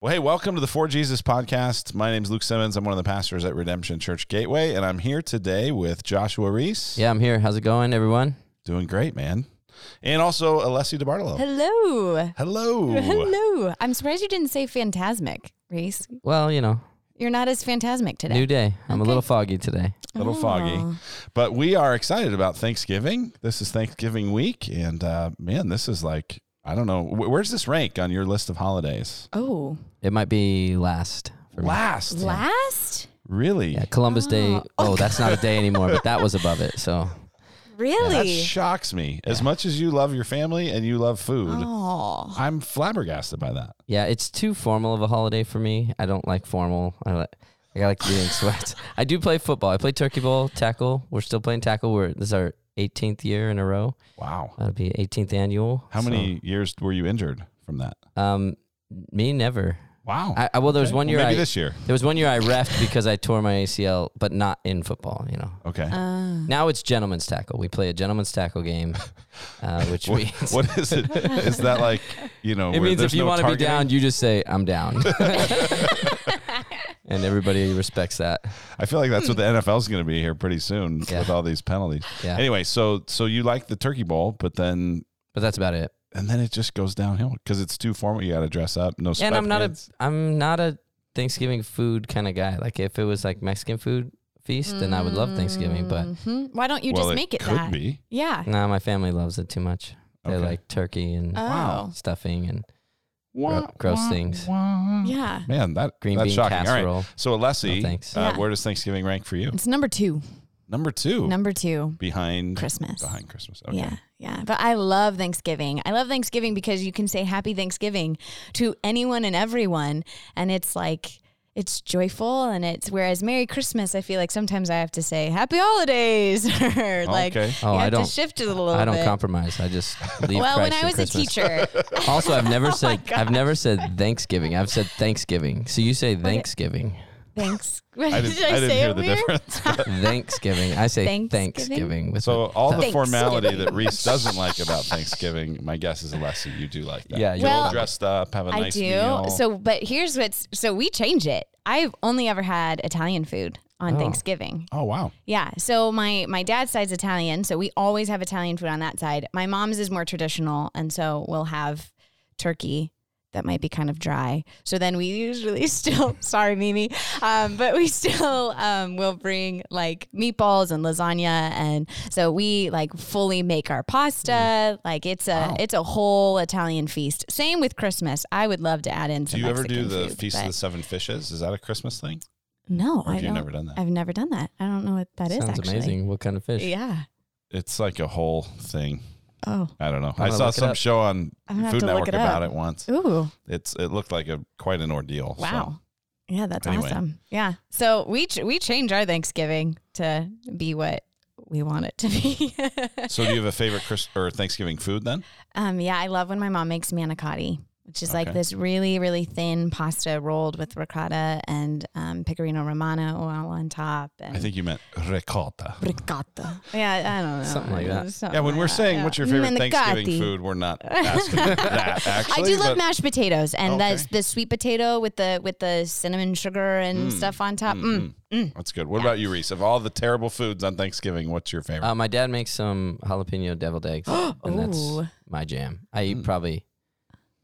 Well, hey, welcome to the For Jesus podcast. My name is Luke Simmons. I'm one of the pastors at Redemption Church Gateway, and I'm here today with Joshua Reese. Yeah, I'm here. How's it going, everyone? Doing great, man. And also Alessi DeBartolo. Hello. Hello. Hello. I'm surprised you didn't say phantasmic, Reese. Well, you know, You're not as phantasmic today. new day. I'm a little foggy today. A little foggy. Oh. But we are excited about Thanksgiving. This is Thanksgiving week, and uh, man, this is like, I don't know, wh- where's this rank on your list of holidays? Oh. It might be last for me. Last. Last? Really? Yeah, Columbus Day. Oh. Oh, that's not a day anymore, but that was above it. So That Really? shocks me. As much as you love your family and you love food, Oh. I'm flabbergasted by that. yeah, it's too formal of a holiday for me. I don't like formal. I like. I like to be in sweats. I do play football. I play turkey bowl, tackle. We're still playing tackle. We're this is our 18th year in a row. Wow. That'll be 18th annual. How So, many years were you injured from that? Um, me never. Wow. I, I well, there was Okay. one Well, year maybe I this year. there was one year I refed because I tore my ACL, but not in football. You know. Okay. Uh, Now it's gentleman's tackle. We play a gentleman's tackle game, uh, which what, means what is it? Is that like you know? it where means if you no want to be down, you just say I'm down, and everybody respects that. I feel like that's what the NFL's going to be here pretty soon Yeah. with all these penalties. Yeah, Anyway, so so you like the turkey bowl, but then but that's about it. and then it just goes downhill because it's too formal. You got to dress up. No and I'm not a sweatpants. I'm not a Thanksgiving food kind of guy. Like if it was like Mexican food feast, then I would love Thanksgiving. But mhm. why don't you well, just make it could that? be. Yeah. no, my family loves it too much. They Okay. like turkey and Oh. Wow. stuffing and Gro- gross things. Yeah. Man, that green that's bean shocking. All right. casserole. So Alessi, No, thanks. uh, Yeah. where does Thanksgiving rank for you? It's number two. Number two, Number two. behind Christmas. Behind Christmas. Okay. Yeah, yeah. But I love Thanksgiving. I love Thanksgiving because you can say happy Thanksgiving to anyone and everyone. And it's like, it's joyful. And it's, whereas Merry Christmas, I feel like sometimes I have to say happy holidays or like, Okay. Oh, you I have don't- to shift it a little I don't bit. compromise. I just leave well, when I at was a teacher, Also, I've never Oh said I've never said Thanksgiving. I've said Thanksgiving. So you say Thanksgiving. Thanks. I didn't, Did I, I didn't say hear it the weird? difference. Thanksgiving. I say Thanksgiving? Thanksgiving. with So all the formality that Reese doesn't like about Thanksgiving, my guess is Alessi, you do like that. Yeah, you You're Well, dressed up, have a I nice do. meal. So, but here's what's so we change it. I've only ever had Italian food on Oh. Thanksgiving. oh wow, Yeah. So my my dad's side's Italian, so we always have Italian food on that side. My mom's is more traditional, and so we'll have turkey that might be kind of dry. So then we usually still sorry Mimi, um, but we still um, will bring like meatballs and lasagna, and so we like fully make our pasta. Like it's a Wow. it's a whole Italian feast. Same with Christmas. I would love to add in Some do you ever do the food, Feast of the Seven Fishes? Is that a Christmas thing? No, I have never done that? I've never done that. I don't know what that is. sounds amazing. What kind of fish? Yeah. It's like a whole thing. Oh. I don't know. I'm I gonna saw some up. show on I'm gonna have Food Network it about it once. Ooh. It's it looked like a quite an ordeal. so- Wow. Yeah, that's Anyway. awesome. Yeah. So we ch- we change our Thanksgiving to be what we want it to be. So, do you have a favorite Chris or Thanksgiving food then? um, yeah, I love when my mom makes manicotti, which is like this really really thin pasta rolled with ricotta and um, pecorino romano oil on top. And I think you meant ricotta. ricotta. Yeah, I don't know. Something like that. Something Yeah, when like we're that, saying yeah. what's your favorite Manicotti. Thanksgiving food, we're not asking that actually. I do love mashed potatoes and Okay. that's the sweet potato with the with the cinnamon sugar and Mm. stuff on top. Mm. Mm, That's good. What about you, Reese? Of all the terrible foods on Thanksgiving, what's your favorite? Uh, my dad makes some jalapeno deviled eggs, and that's my jam. I eat Mm. probably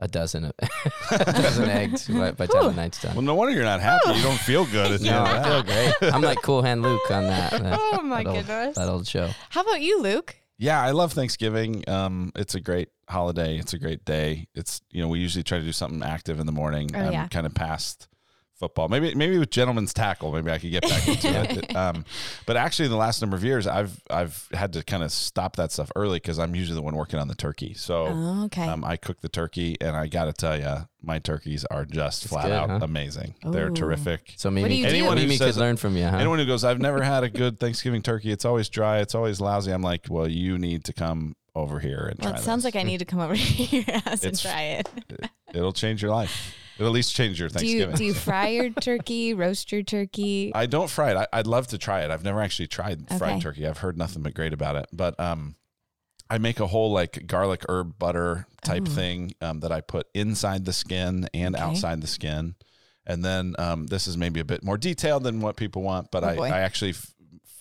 a dozen of a dozen eggs by, by the time the night's done. well, no wonder you're not happy. You don't feel good at the No, end I feel great. I'm like Cool Hand Luke on that. that Oh my that old, goodness. that old show. How about you, Luke? Yeah, I love Thanksgiving. Um, it's a great holiday. It's a great day. It's you know we usually try to do something active in the morning. Oh, I'm yeah. kind of past football. Maybe maybe with gentleman's tackle, maybe I could get back into it. Um, but actually, in the last number of years, I've I've had to kind of stop that stuff early because I'm usually the one working on the turkey. So. Oh, okay. Um, I cook the turkey, and I got to tell you, my turkeys are just It's flat good, out huh? amazing. They're terrific. So do Mimi, you do? Anyone who Mimi says could learn from you, huh? Anyone who goes, I've never had a good Thanksgiving turkey. It's always dry. It's always lousy. I'm like, well, you need to come over here and well, try it sounds this. like I need to come over here your house and try it. It'll change your life. It'll at least change your Do you Thanksgiving. do you fry your turkey, roast your turkey? I don't fry it. I, I'd love to try it. I've never actually tried fried turkey. I've heard nothing but great about it. But um, I make a whole like garlic herb butter type Ooh. thing um, that I put inside the skin and Okay. outside the skin. And then um, this is maybe a bit more detailed than what people want, but Oh, I, boy. I actually f-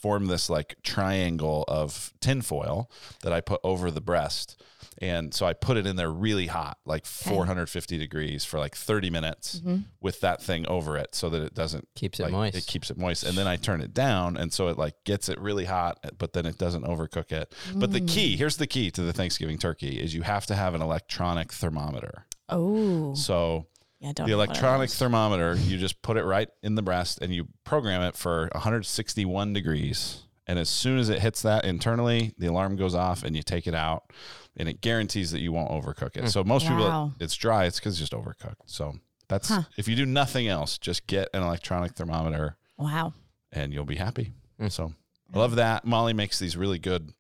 form this like triangle of tinfoil that I put over the breast. And so I put it in there really hot, like 450 degrees for like 30 minutes Mm-hmm. with that thing over it so that it doesn't Keeps it like, moist. It keeps it moist, and then I turn it down, and so it like gets it really hot, but then it doesn't overcook it. But the Mm. key here's the key to the Thanksgiving turkey is you have to have an electronic thermometer. Oh, So yeah. Don't the know what that electronic thermometer, you just put it right in the breast, and you program it for 161 degrees. And as soon as it hits that internally, the alarm goes off, and you take it out, and it guarantees that you won't overcook it. So most Wow. people, it's dry, it's because it's just overcooked. So that's Huh. if you do nothing else, just get an electronic thermometer Wow. and you'll be happy. Mm. So I love that. Molly makes these really good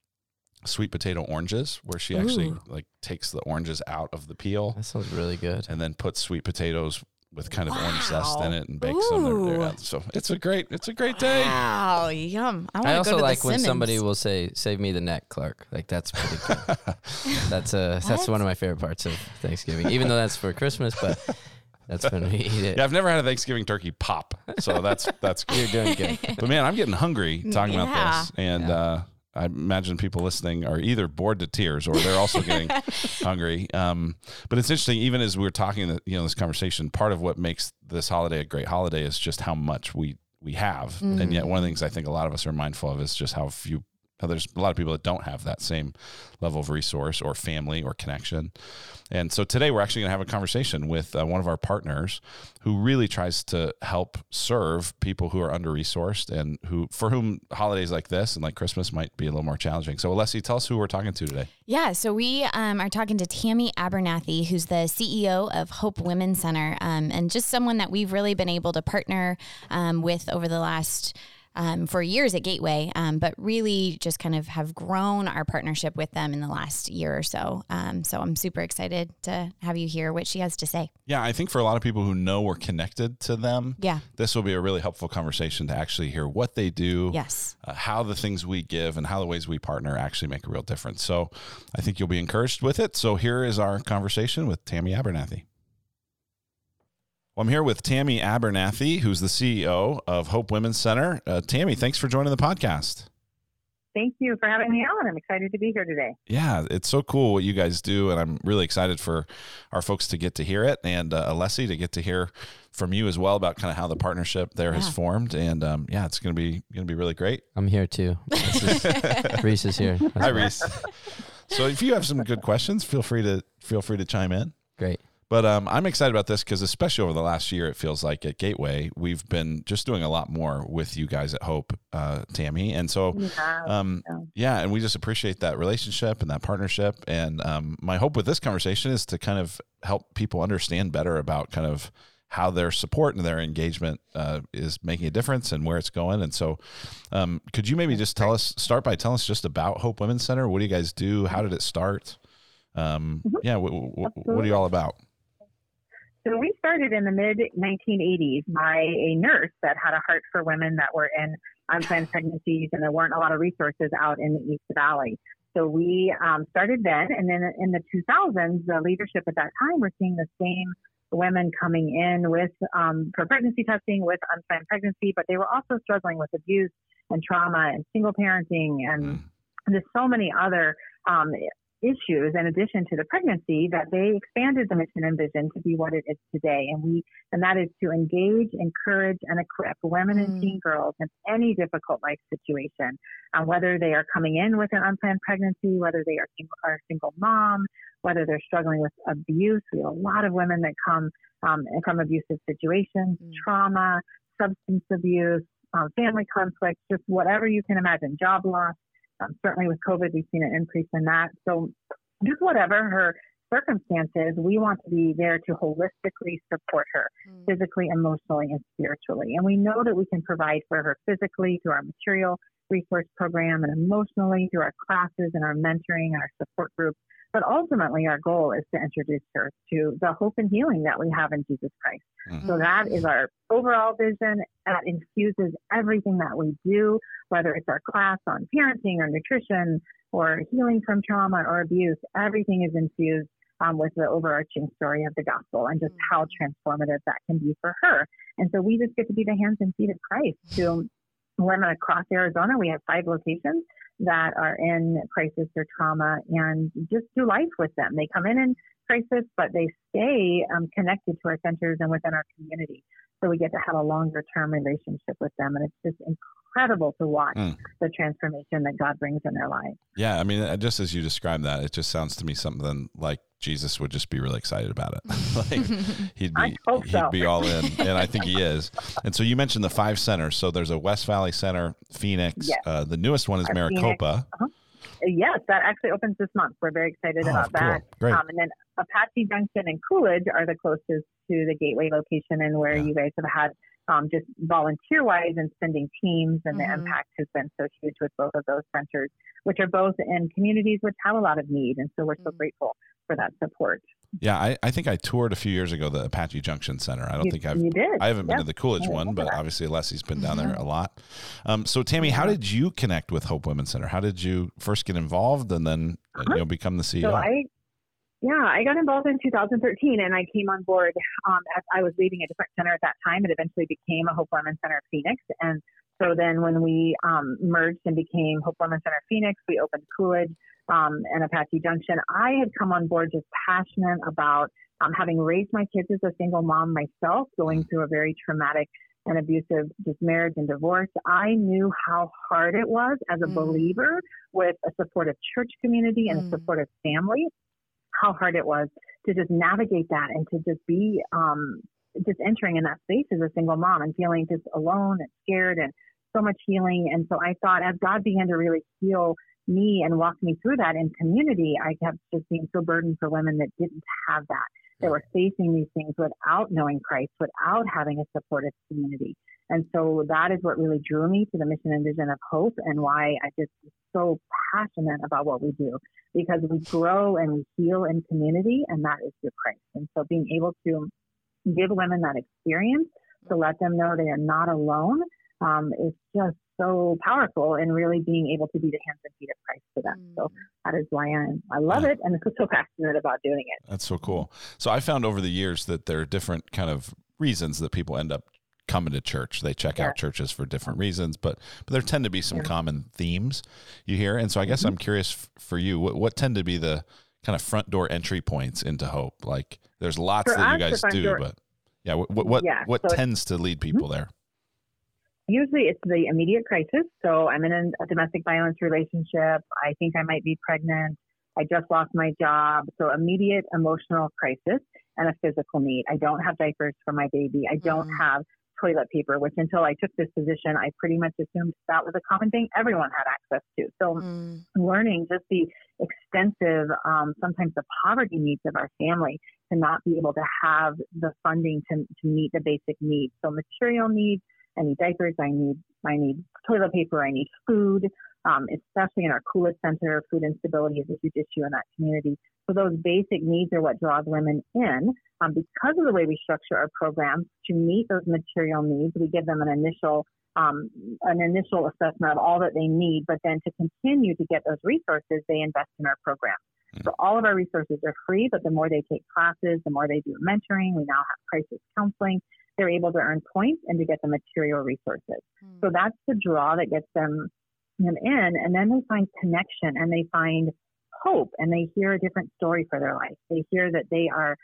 sweet potato oranges where she actually like takes the oranges out of the peel That sounds really good. and then puts sweet potatoes with kind of orange zest in it and bakes them. They're- Ooh. they're- So it's a great, it's a great day. Wow, yum! I, I also go to like the when somebody will say, "Save me the neck, Clark." Like that's pretty good. that's uh that's one of my favorite parts of Thanksgiving, even though that's for Christmas. But that's when we eat it. Yeah, I've never had a Thanksgiving turkey pop, so that's that's good. You're doing good. But man, I'm getting hungry talking Yeah. about this, and uh, I imagine people listening are either bored to tears or they're also getting hungry. Um, but it's interesting, even as we're talking, you know, this conversation, part of what makes this holiday a great holiday is just how much we we have, and yet one of the things I think a lot of us are mindful of is just how few. How there's a lot of people that don't have that same level of resource or family or connection. And so today we're actually going to have a conversation with uh, one of our partners who really tries to help serve people who are under resourced and who for whom holidays like this and like Christmas might be a little more challenging. So Alessi, tell us who we're talking to today. Yeah, so we um, are talking to Tammy Abernathy, who's the CEO of Hope Women's Center, um, and just someone that we've really been able to partner um, with over the last. Um, for years at Gateway, um, but really just kind of have grown our partnership with them in the last year or so. Um, so I'm super excited to have you hear what she has to say. Yeah, I think for a lot of people who know we're connected to them, Yeah. this will be a really helpful conversation to actually hear what they do, Yes. uh, how the things we give, and how the ways we partner actually make a real difference. So I think you'll be encouraged with it. So here is our conversation with Tammy Abernathy. Well, I'm here with Tammy Abernathy, who's the CEO of Hope Women's Center. Uh, Tammy, thanks for joining the podcast. Thank you for having me on. I'm excited to be here today. Yeah, it's so cool what you guys do, and I'm really excited for our folks to get to hear it, and uh, Alessi to get to hear from you as well about kind of how the partnership there has formed. And um, yeah, it's gonna be gonna be really great. I'm here too. This is, Reese is here. Hi, Reese. so if you have some good questions, feel free to feel free to chime in. Great. But um, I'm excited about this because, especially over the last year, it feels like at Gateway we've been just doing a lot more with you guys at Hope, uh, Tammy, and so Yeah. um, Yeah. yeah, and we just appreciate that relationship and that partnership. And um, my hope with this conversation is to kind of help people understand better about kind of how their support and their engagement uh, is making a difference and where it's going. And so, um, could you maybe just tell us, start by telling us just about Hope Women's Center? What do you guys do? How did it start? Um, Mhm. Yeah, wh- wh- what are you all about? So we started in the mid 1980s by a nurse that had a heart for women that were in unplanned pregnancies, and there weren't a lot of resources out in the East Valley. So we um, started then, and then in the 2000s, the leadership at that time were seeing the same women coming in with um, for pregnancy testing with unplanned pregnancy, but they were also struggling with abuse and trauma and single parenting and Mm. there's so many other um, issues in addition to the pregnancy that they expanded the mission and vision to be what it is today and we and that is to engage encourage and equip women Mm. and teen girls in any difficult life situation um, whether they are coming in with an unplanned pregnancy whether they are, are a single mom whether they're struggling with abuse we have a lot of women that come um, from abusive situations Mm. trauma substance abuse um, family conflict just whatever you can imagine job loss um, certainly with COVID, we've seen an increase in that. So just whatever her circumstances, we want to be there to holistically support her physically, emotionally, and spiritually. And we know that we can provide for her physically through our material resource program and emotionally through our classes and our mentoring and our support groups. But ultimately, our goal is to introduce her to the hope and healing that we have in Jesus Christ. Mhm. So that is our overall vision. That infuses everything that we do, whether it's our class on parenting or nutrition or healing from trauma or abuse. Everything is infused um, with the overarching story of the gospel and just how transformative that can be for her. And so we just get to be the hands and feet of Christ to women across Arizona. We have five locations that are in crisis or trauma and just do life with them. They come in in crisis, but they stay um, connected to our centers and within our community. So we get to have a longer term relationship with them. And it's just incredible to watch Mm. the transformation that God brings in their lives. Yeah, I mean, uh, just as you described that, it just sounds to me something like Jesus would just be really excited about it. like he'd be hope he'd so. be all in, and I think he is. And so you mentioned the five centers. So there's a West Valley Center, Phoenix. Yes. Uh, the newest one is Our Phoenix. Maricopa. Yes, that actually opens this month. We're very excited Oh, about cool. that. Great. Um, and then Apache Junction and Coolidge are the closest to the Gateway location, and where Yeah. you guys have had um, just volunteer wise and sending teams, and Mhm. the impact has been so huge with both of those centers, which are both in communities which have a lot of need. And so we're so Mhm. grateful for that support. Yeah, I, I think I toured a few years ago the Apache Junction Center. I don't you, think I've you did. I haven't been to the Coolidge one, but that. obviously Alessi's been down there Mhm. a lot. Um, so Tammy, how did you connect with Hope Women's Center? How did you first get involved and then uh, Uh-huh. you know become the CEO? So I, yeah, I got involved in 2013, and I came on board um, as I was leading a different center at that time. It eventually became a Hope Women's Center of Phoenix, and so then when we um, merged and became Hope Women's Center of Phoenix, we opened Coolidge um, and Apache Junction. I had come on board just passionate about um, having raised my kids as a single mom myself, going through a very traumatic and abusive just marriage and divorce. I knew how hard it was as a Mm. believer with a supportive church community and Mm. a supportive family, how hard it was to just navigate that and to just be um, just entering in that space as a single mom and feeling just alone and scared and so much healing. And so I thought as God began to really heal me and walk me through that in community, I kept just being so burdened for women that didn't have that. That were facing these things without knowing Christ, without having a supportive community. And so that is what really drew me to the mission and vision of hope and why I just so passionate about what we do because we grow and we heal in community and that is through Christ. And so being able to give women that experience to let them know they are not alone um, is just so powerful and really being able to be the hands and feet of Christ to them. So that is why I'm, I love Yeah. it and I'm so passionate about doing it. That's so cool. So I found over the years that there are different kind of reasons that people end up coming to church. They check out churches for different reasons, but but there tend to be some common themes you hear. And so I guess Mhm. I'm curious f- for you, what what tend to be the kind of front door entry points into hope? Like there's lots For that you guys do, door- but yeah, what what what, Yeah, what so tends to lead people there? Usually it's the immediate crisis. So I'm in a, domestic violence relationship. I think I might be pregnant. I just lost my job. So immediate emotional crisis and a physical need. I don't have diapers for my baby. I don't Mhm. have toilet paper, which until I took this position, I pretty much assumed that was a common thing everyone had access to. So Mm. learning just the extensive, um, sometimes the poverty needs of our family to not be able to have the funding to, to meet the basic needs. So material needs, I need diapers, I need, I need toilet paper, I need food, um, especially in our Coolidge Center, food instability is a huge issue in that community. So those basic needs are what draws women in. Um, because of the way we structure our programs to meet those material needs, we give them an initial um, an initial assessment of all that they need, but then to continue to get those resources, they invest in our program. So all of our resources are free, but the more they take classes, the more they do mentoring. We now have crisis counseling. They're able to earn points and to get the material resources. So that's the draw that gets them them in, and then they find connection and they find hope, and they hear a different story for their life. They hear that they are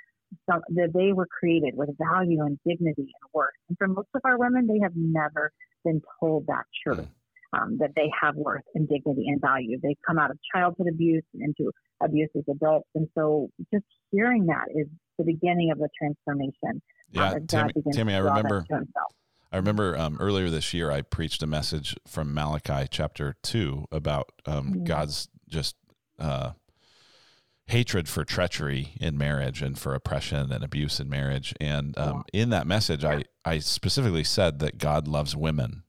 some, that they were created with value and dignity and worth. And for most of our women, they have never been told that truth. Um, that they have worth and dignity and value. They've come out of childhood abuse and into abuse as adults. And so just hearing that is the beginning of the transformation. Yeah, um, Tammy, Tammy I remember. I remember um, earlier this year I preached a message from Malachi chapter two about um, Mm. God's just uh, hatred for treachery in marriage and for oppression and abuse in marriage. And um, in that message, I I specifically said that God loves women,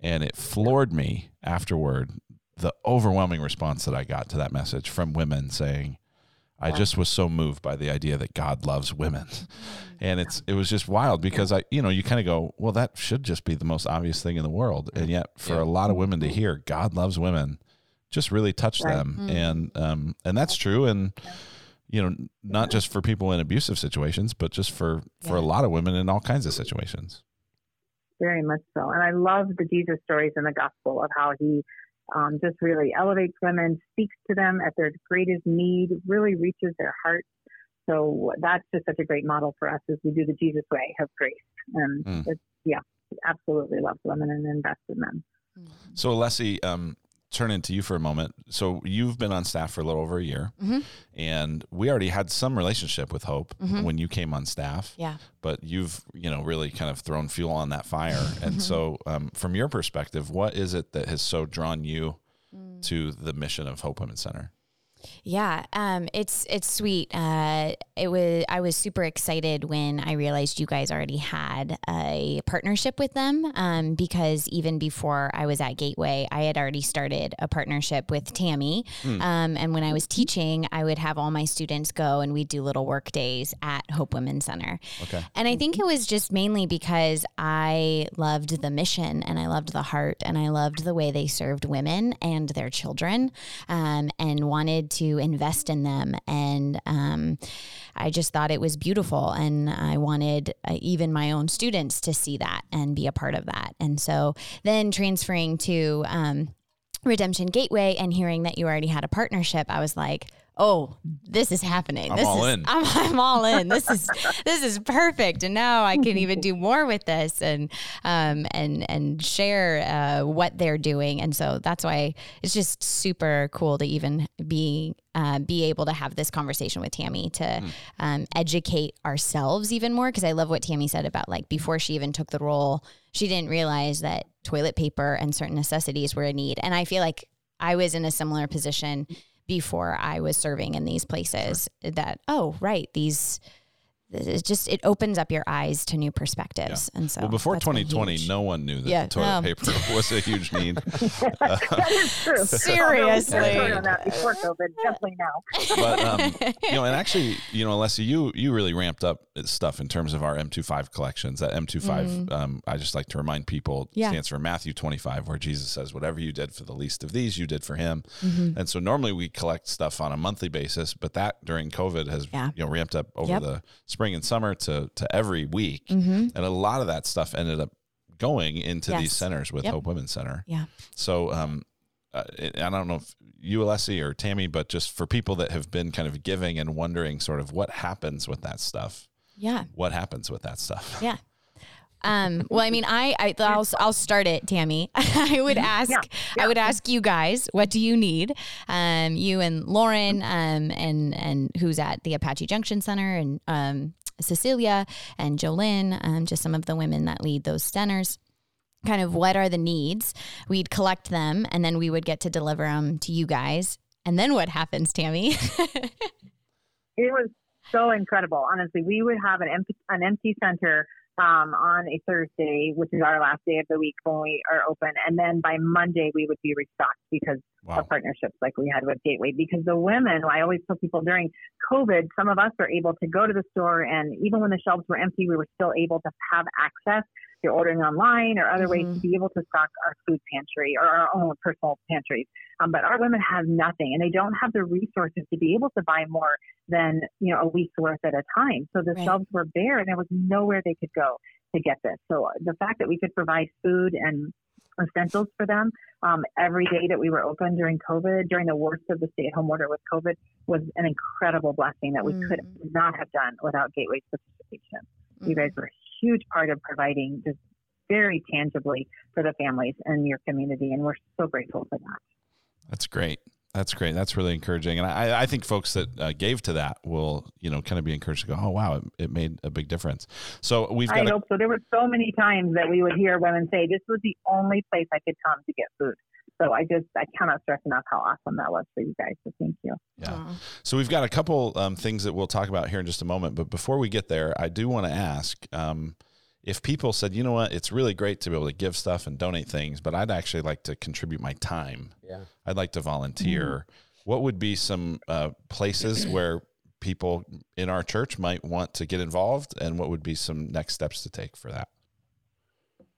and it floored me afterward the overwhelming response that I got to that message from women saying, I just was so moved by the idea that God loves women. And it's it was just wild because I you know, you kind of go, well that should just be the most obvious thing in the world. And yet for a lot of women to hear God loves women just really touch Right. them. And um and that's true and you know, not just for people in abusive situations, but just for for a lot of women in all kinds of situations. Very much so. And I love the Jesus stories in the gospel of how he um, just really elevates women, speaks to them at their greatest need, really reaches their hearts. So that's just such a great model for us as we do the Jesus way of grace. And Mm. it's, yeah, absolutely love women and invest in them. So Alessi, um turn into you for a moment. So you've been on staff for a little over a year Mhm. and we already had some relationship with Hope Mhm. when you came on staff. Yeah. but you've you know really kind of thrown fuel on that fire and so um, from your perspective what is it that has so drawn you to the mission of hope women's center Yeah, um, it's it's sweet. Uh, it was I was super excited when I realized you guys already had a partnership with them um, because even before I was at Gateway, I had already started a partnership with Tammy. Um, and when I was teaching, I would have all my students go and we'd do little work days at Hope Women's Center. okay And I think it was just mainly because I loved the mission and I loved the heart and I loved the way they served women and their children um, and wanted to invest in them. And um, I just thought it was beautiful. And I wanted uh, even my own students to see that and be a part of that. And so then transferring to, um, Redemption Gateway and hearing that you already had a partnership, I was like, "Oh, this is happening. I'm this all is, in. I'm, I'm all in. This is this is perfect." And now I can even do more with this and um and and share uh, what they're doing. And so that's why it's just super cool to even be uh, be able to have this conversation with Tammy to um, educate ourselves even more. Because I love what Tammy said about like before she even took the role, she didn't realize that toilet paper and certain necessities were a need. And I feel like I was in a similar position before I was serving in these places. That oh right these. It just it opens up your eyes to new perspectives, and so well before 2020 no one knew that Yeah, toilet no. paper was a huge need that is true. Seriously. Although on that before COVID, definitely now. but um, you know and actually you know Alessia you you really ramped up stuff in terms of our m25 collections that m25 um, i just like to remind people. Yeah. stands for matthew 25 where jesus says whatever you did for the least of these you did for him Mm-hmm. and so normally we collect stuff on a monthly basis but that during covid has Yeah. you know ramped up over Yep. the spring and summer to to every week Mhm. and a lot of that stuff ended up going into these centers with Yep. hope women's center Yeah. so um, uh, I don't know if you, Alessi, or Tammy, but just for people that have been kind of giving and wondering sort of what happens with that stuff. Yeah. What happens with that stuff? Yeah. Um, well, I mean, I, I I'll, I'll start it, Tammy. I would ask, I would ask you guys, what do you need? Um, you and Lauren, um, and and who's at the Apache Junction Center, and um, Cecilia and Jolynn, um, just some of the women that lead those centers. Kind of what are the needs? We'd collect them, and then we would get to deliver them to you guys. And then what happens, Tammy? It was so incredible. Honestly, we would have an empty an empty center um, on a Thursday, which is our last day of the week when we are open, and then by Monday we would be restocked because Wow. of partnerships like we had with Gateway. Because the women, I always tell people during COVID, some of us were able to go to the store, and even when the shelves were empty, we were still able to have access to ordering online or other ways Mhm. to be able to stock our food pantry or our own personal pantries. Um, but our women have nothing, and they don't have the resources to be able to buy more than you know a week's worth at a time. So the Right. shelves were bare, and there was nowhere they could go to get this. So the fact that we could provide food and essentials for them um, every day that we were open during COVID, during the worst of the stay-at-home order with COVID, was an incredible blessing that we could Mm. not have done without Gateway's participation. You Mm. guys were a huge part of providing just very tangibly for the families in your community, and we're so grateful for that. That's great. That's great. That's really encouraging. And I, I think folks that uh, gave to that will, you know, kind of be encouraged to go, oh, wow, it, it made a big difference. So we've got a, hope so. There were so many times that we would hear women say, "This was the only place I could come to get food." So I just I cannot stress enough how awesome that was for you guys. So thank you. Yeah. Aw. So we've got a couple um, things that we'll talk about here in just a moment. But before we get there, I do want to ask um, if people said, you know what, it's really great to be able to give stuff and donate things, but I'd actually like to contribute my time. Yeah. I'd like to volunteer. What would be some uh, places where people in our church might want to get involved, and what would be some next steps to take for that?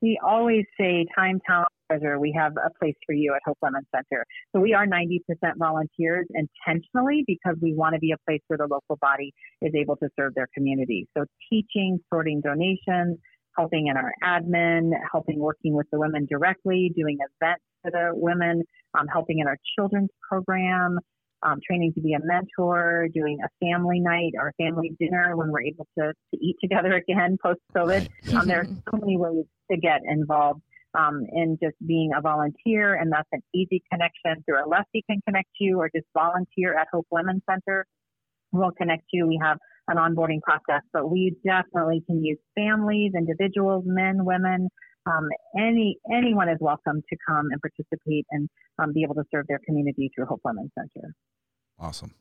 We always say time, talent, treasure. We have a place for you at Hope Women's Center. So we are 90% volunteers intentionally because we want to be a place where the local body is able to serve their community. So teaching, sorting donations, helping in our admin, helping working with the women directly, doing events for the women, um, helping in our children's program, um, training to be a mentor, doing a family night or a family dinner when we're able to, to eat together again post COVID. Um, there are so many ways to get involved um, in just being a volunteer, and that's an easy connection through Alessi can connect you, or just volunteer at Hope Women's Center. We'll connect you. We have an onboarding process, but we definitely can use families, individuals, men, women. Um, any anyone is welcome to come and participate and um, be able to serve their community through Hope Women's Center. Awesome.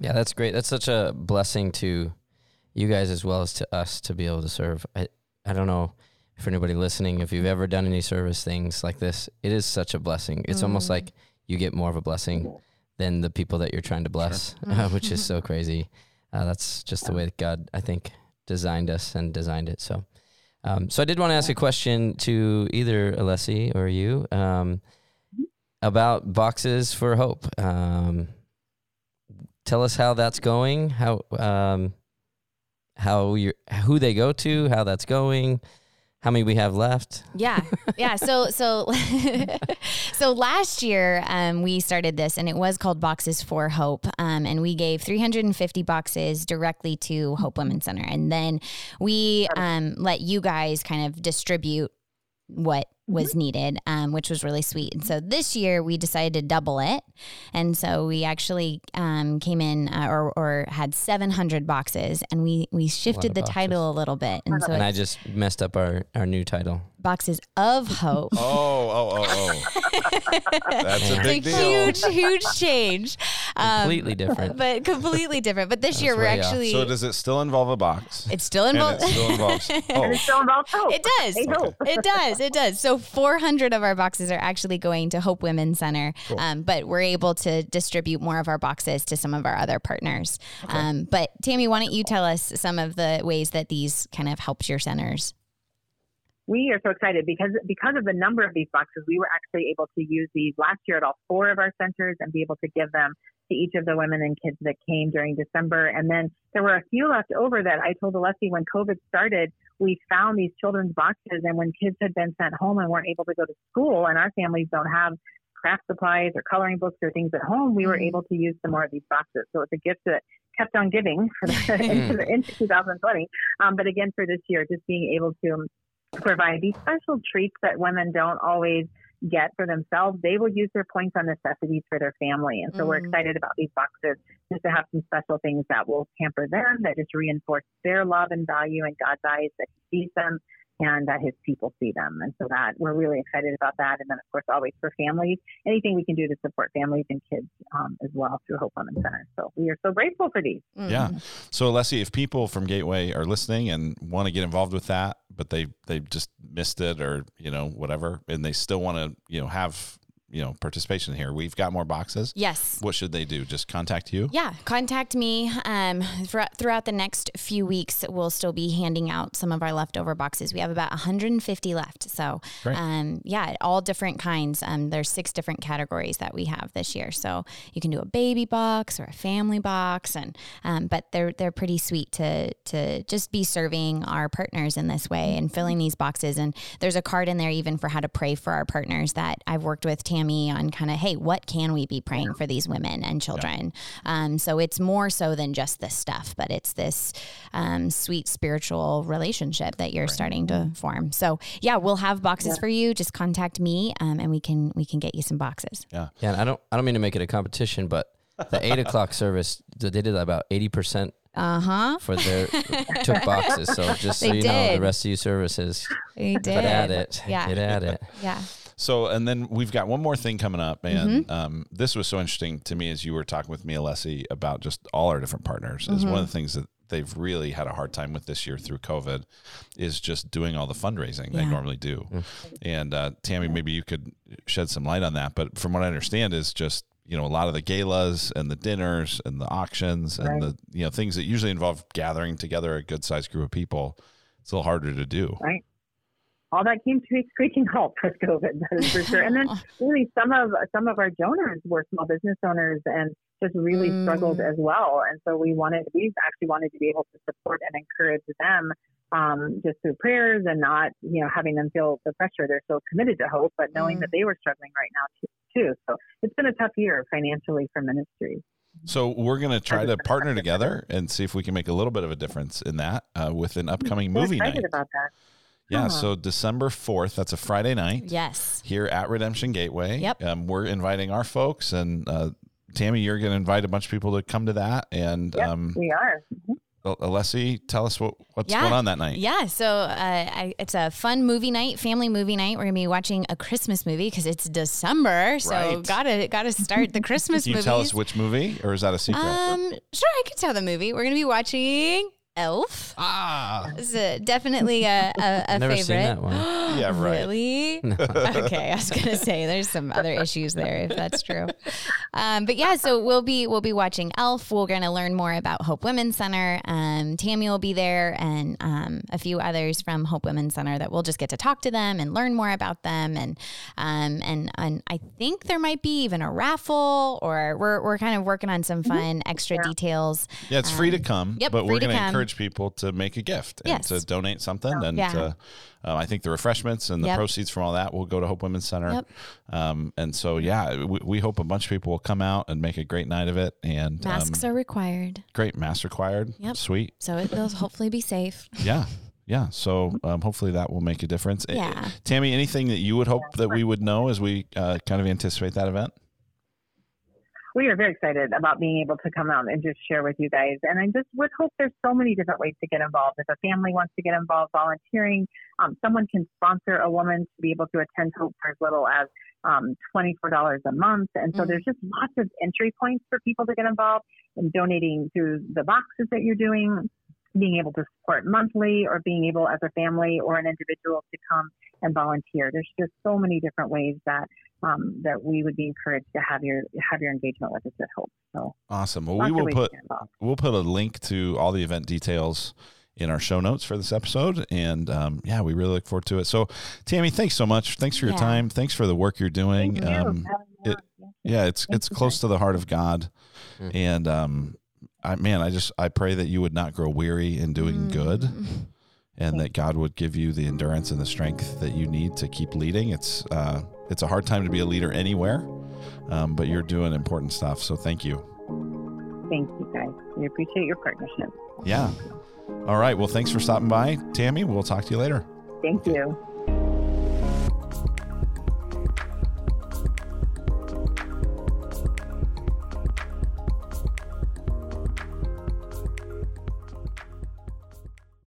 Yeah, that's great. That's such a blessing to you guys as well as to us to be able to serve. I I don't know for anybody listening, if you've ever done any service things like this, it is such a blessing. It's mm. almost like you get more of a blessing than the people that you're trying to bless, sure. uh, which is so crazy. Uh, that's just the way that God, I think, designed us and designed it. So, um, so I did want to ask a question to either Alessi or you um, about boxes for hope. Um, tell us how that's going. How um, how you who they go to, how that's going how many we have left. Yeah. Yeah. So, so, so last year, um, we started this and it was called Boxes for Hope. Um, and we gave 350 boxes directly to Hope Women's Center. And then we, um, let you guys kind of distribute what was mm-hmm. needed, um, which was really sweet. And so this year we decided to double it. And so we actually um, came in uh, or, or had 700 boxes and we, we shifted the boxes. title a little bit. And so and I just messed up our, our new title boxes of hope. oh, oh, oh, oh. That's a big a deal. Huge, huge change. Um, completely different. But completely different. But this That's year we're actually. So does it still involve a box? It still involves. it still involves. Oh. it still involves hope. It does. Okay. It does. It does. So 400 of our boxes are actually going to Hope Women's Center, cool. um, but we're able to distribute more of our boxes to some of our other partners. Okay. Um, but Tammy, why don't you tell us some of the ways that these kind of helped your centers? we are so excited because because of the number of these boxes, we were actually able to use these last year at all four of our centers and be able to give them to each of the women and kids that came during December. And then there were a few left over that I told Alessi when COVID started, we found these children's boxes and when kids had been sent home and weren't able to go to school and our families don't have craft supplies or coloring books or things at home, we were mm-hmm. able to use some more of these boxes. So it's a gift that kept on giving for the, into, the, into 2020. Um, but again, for this year, just being able to provide these special treats that women don't always get for themselves. They will use their points on necessities for their family. And so mm. we're excited about these boxes just to have some special things that will pamper them, that just reinforce their love and value in God's eyes, that He sees them and that his people see them. And so that we're really excited about that. And then, of course, always for families, anything we can do to support families and kids um, as well through Hope Women's Center. So we are so grateful for these. Mm-hmm. Yeah. So, Alessi, if people from Gateway are listening and want to get involved with that, but they they just missed it or you know whatever, and they still want to you know have you know participation here. We've got more boxes. Yes. What should they do? Just contact you? Yeah contact me um, throughout the next few weeks we'll still be handing out some of our leftover boxes. We have about 150 left. So um, yeah all different kinds. Um, there's six different categories that we have this year. So you can do a baby box or a family box and um, but they're they're pretty sweet to to just be serving our partners in this way and filling these boxes. And there's a card in there even for how to pray for our partners that I've worked with Tammy on kind of, hey, what can we be praying for these women and children? Yeah. Um, so it's more so than just this stuff, but it's this um, sweet spiritual relationship that you're right. starting to form. So yeah, we'll have boxes yeah. for you. Just contact me, um, and we can we can get you some boxes. Yeah, yeah. And I don't I don't mean to make it a competition, but the eight o'clock service they did about eighty percent uh huh. For their took boxes. So just so you did. know, the rest of you services. They did. But at it. Yeah. Get at it. Yeah. So, and then we've got one more thing coming up, and mm-hmm. um, this was so interesting to me as you were talking with me, Alessi, about just all our different partners. Mm-hmm. Is one of the things that they've really had a hard time with this year through COVID is just doing all the fundraising yeah. they normally do. Mm-hmm. And uh, Tammy, maybe you could shed some light on that. But from what I understand, is just you know a lot of the galas and the dinners and the auctions and the you know things that usually involve gathering together a good sized group of people. It's a little harder to do. Right. All that came to a screeching halt with COVID, that is for sure. And then really some of some of our donors were small business owners and just really Mm. struggled as well. And so we wanted we actually wanted to be able to support and encourage them um, just through prayers and not you know having them feel the pressure. They're so committed to hope, but knowing Mm. that they were struggling right now too. too. So it's been a tough year financially for ministry. So we're going to try to partner together and see if we can make a little bit of a difference in that uh, with an upcoming We're movie excited night. about that. Yeah, Huh. so December 4th, that's a Friday night Yes. here at Redemption Gateway. Yep. Um, we're inviting our folks, and uh, Tammy, you're going to invite a bunch of people to come to that. And Yep, um, we are. Mhm. Alessi, tell us what, what's Yeah. going on that night. Yeah, so uh, I, it's a fun movie night, family movie night. We're gonna be watching a Christmas movie because it's December, so Right. gotta gotta start the Christmas Can you movies. tell us which movie, or is that a secret? Um, sure, I can tell the movie. We're gonna be watching Elf. ah, It's a, definitely a, a, a Never favorite. seen that one. Yeah, right. Really? okay, I was gonna say there's some other issues there if that's true. Um, but yeah, so we'll be we'll be watching Elf. We're gonna learn more about Hope Women's Center. Um, Tammy will be there, and um, a few others from Hope Women's Center that we'll just get to talk to them and learn more about them. And um, and and I think there might be even a raffle, or we're we're kind of working on some fun extra Yeah. details. yeah, it's free to Um, come, yep, but we're to going to come. Encourage people to make a gift and Yes. to donate something. And Yeah. uh, uh, I think the refreshments and the Yep. proceeds from all that will go to Hope Women's Center. Yep. Um, and so, yeah, we, we hope a bunch of people will come out and make a great night of it. And Masks um, are required, great, mass required. Yep. Sweet. so it will hopefully be safe. Yeah. Yeah. So um, hopefully that will make a difference. Eh, Yeah. Tammy, anything that you would hope that we would know as we uh, kind of anticipate that event? We are very excited about being able to come out and just share with you guys. And I just would hope there's so many different ways to get involved. If a family wants to get involved volunteering, um, someone can sponsor a woman to be able to attend Hope for as little as um, $24 a month. And so Mhm. there's just lots of entry points for people to get involved in donating through the boxes that you're doing, being able to support monthly, or being able as a family or an individual to come and volunteer. There's just so many different ways that um, that we would be encouraged to have your have your engagement with us at Hope. So Awesome. Well, we will put we'll put a link to all the event details in our show notes for this episode. And um, yeah, we really look forward to it. So, Tammy, thanks so much. Thanks for your time. Thanks for the work you're doing. Thank you. Um, Having it- yeah, it's Thank it's you, close to the heart of God, Mm. and um, I man, I just I pray that you would not grow weary in doing good, Mm. and that God would give you the endurance and the strength that you need to keep leading. It's uh, it's a hard time to be a leader anywhere, um, but you're doing important stuff. So thank you. Thank you, guys. We appreciate your partnership. Yeah. All right. Well, thanks for stopping by, Tammy. We'll talk to you later. Thank you.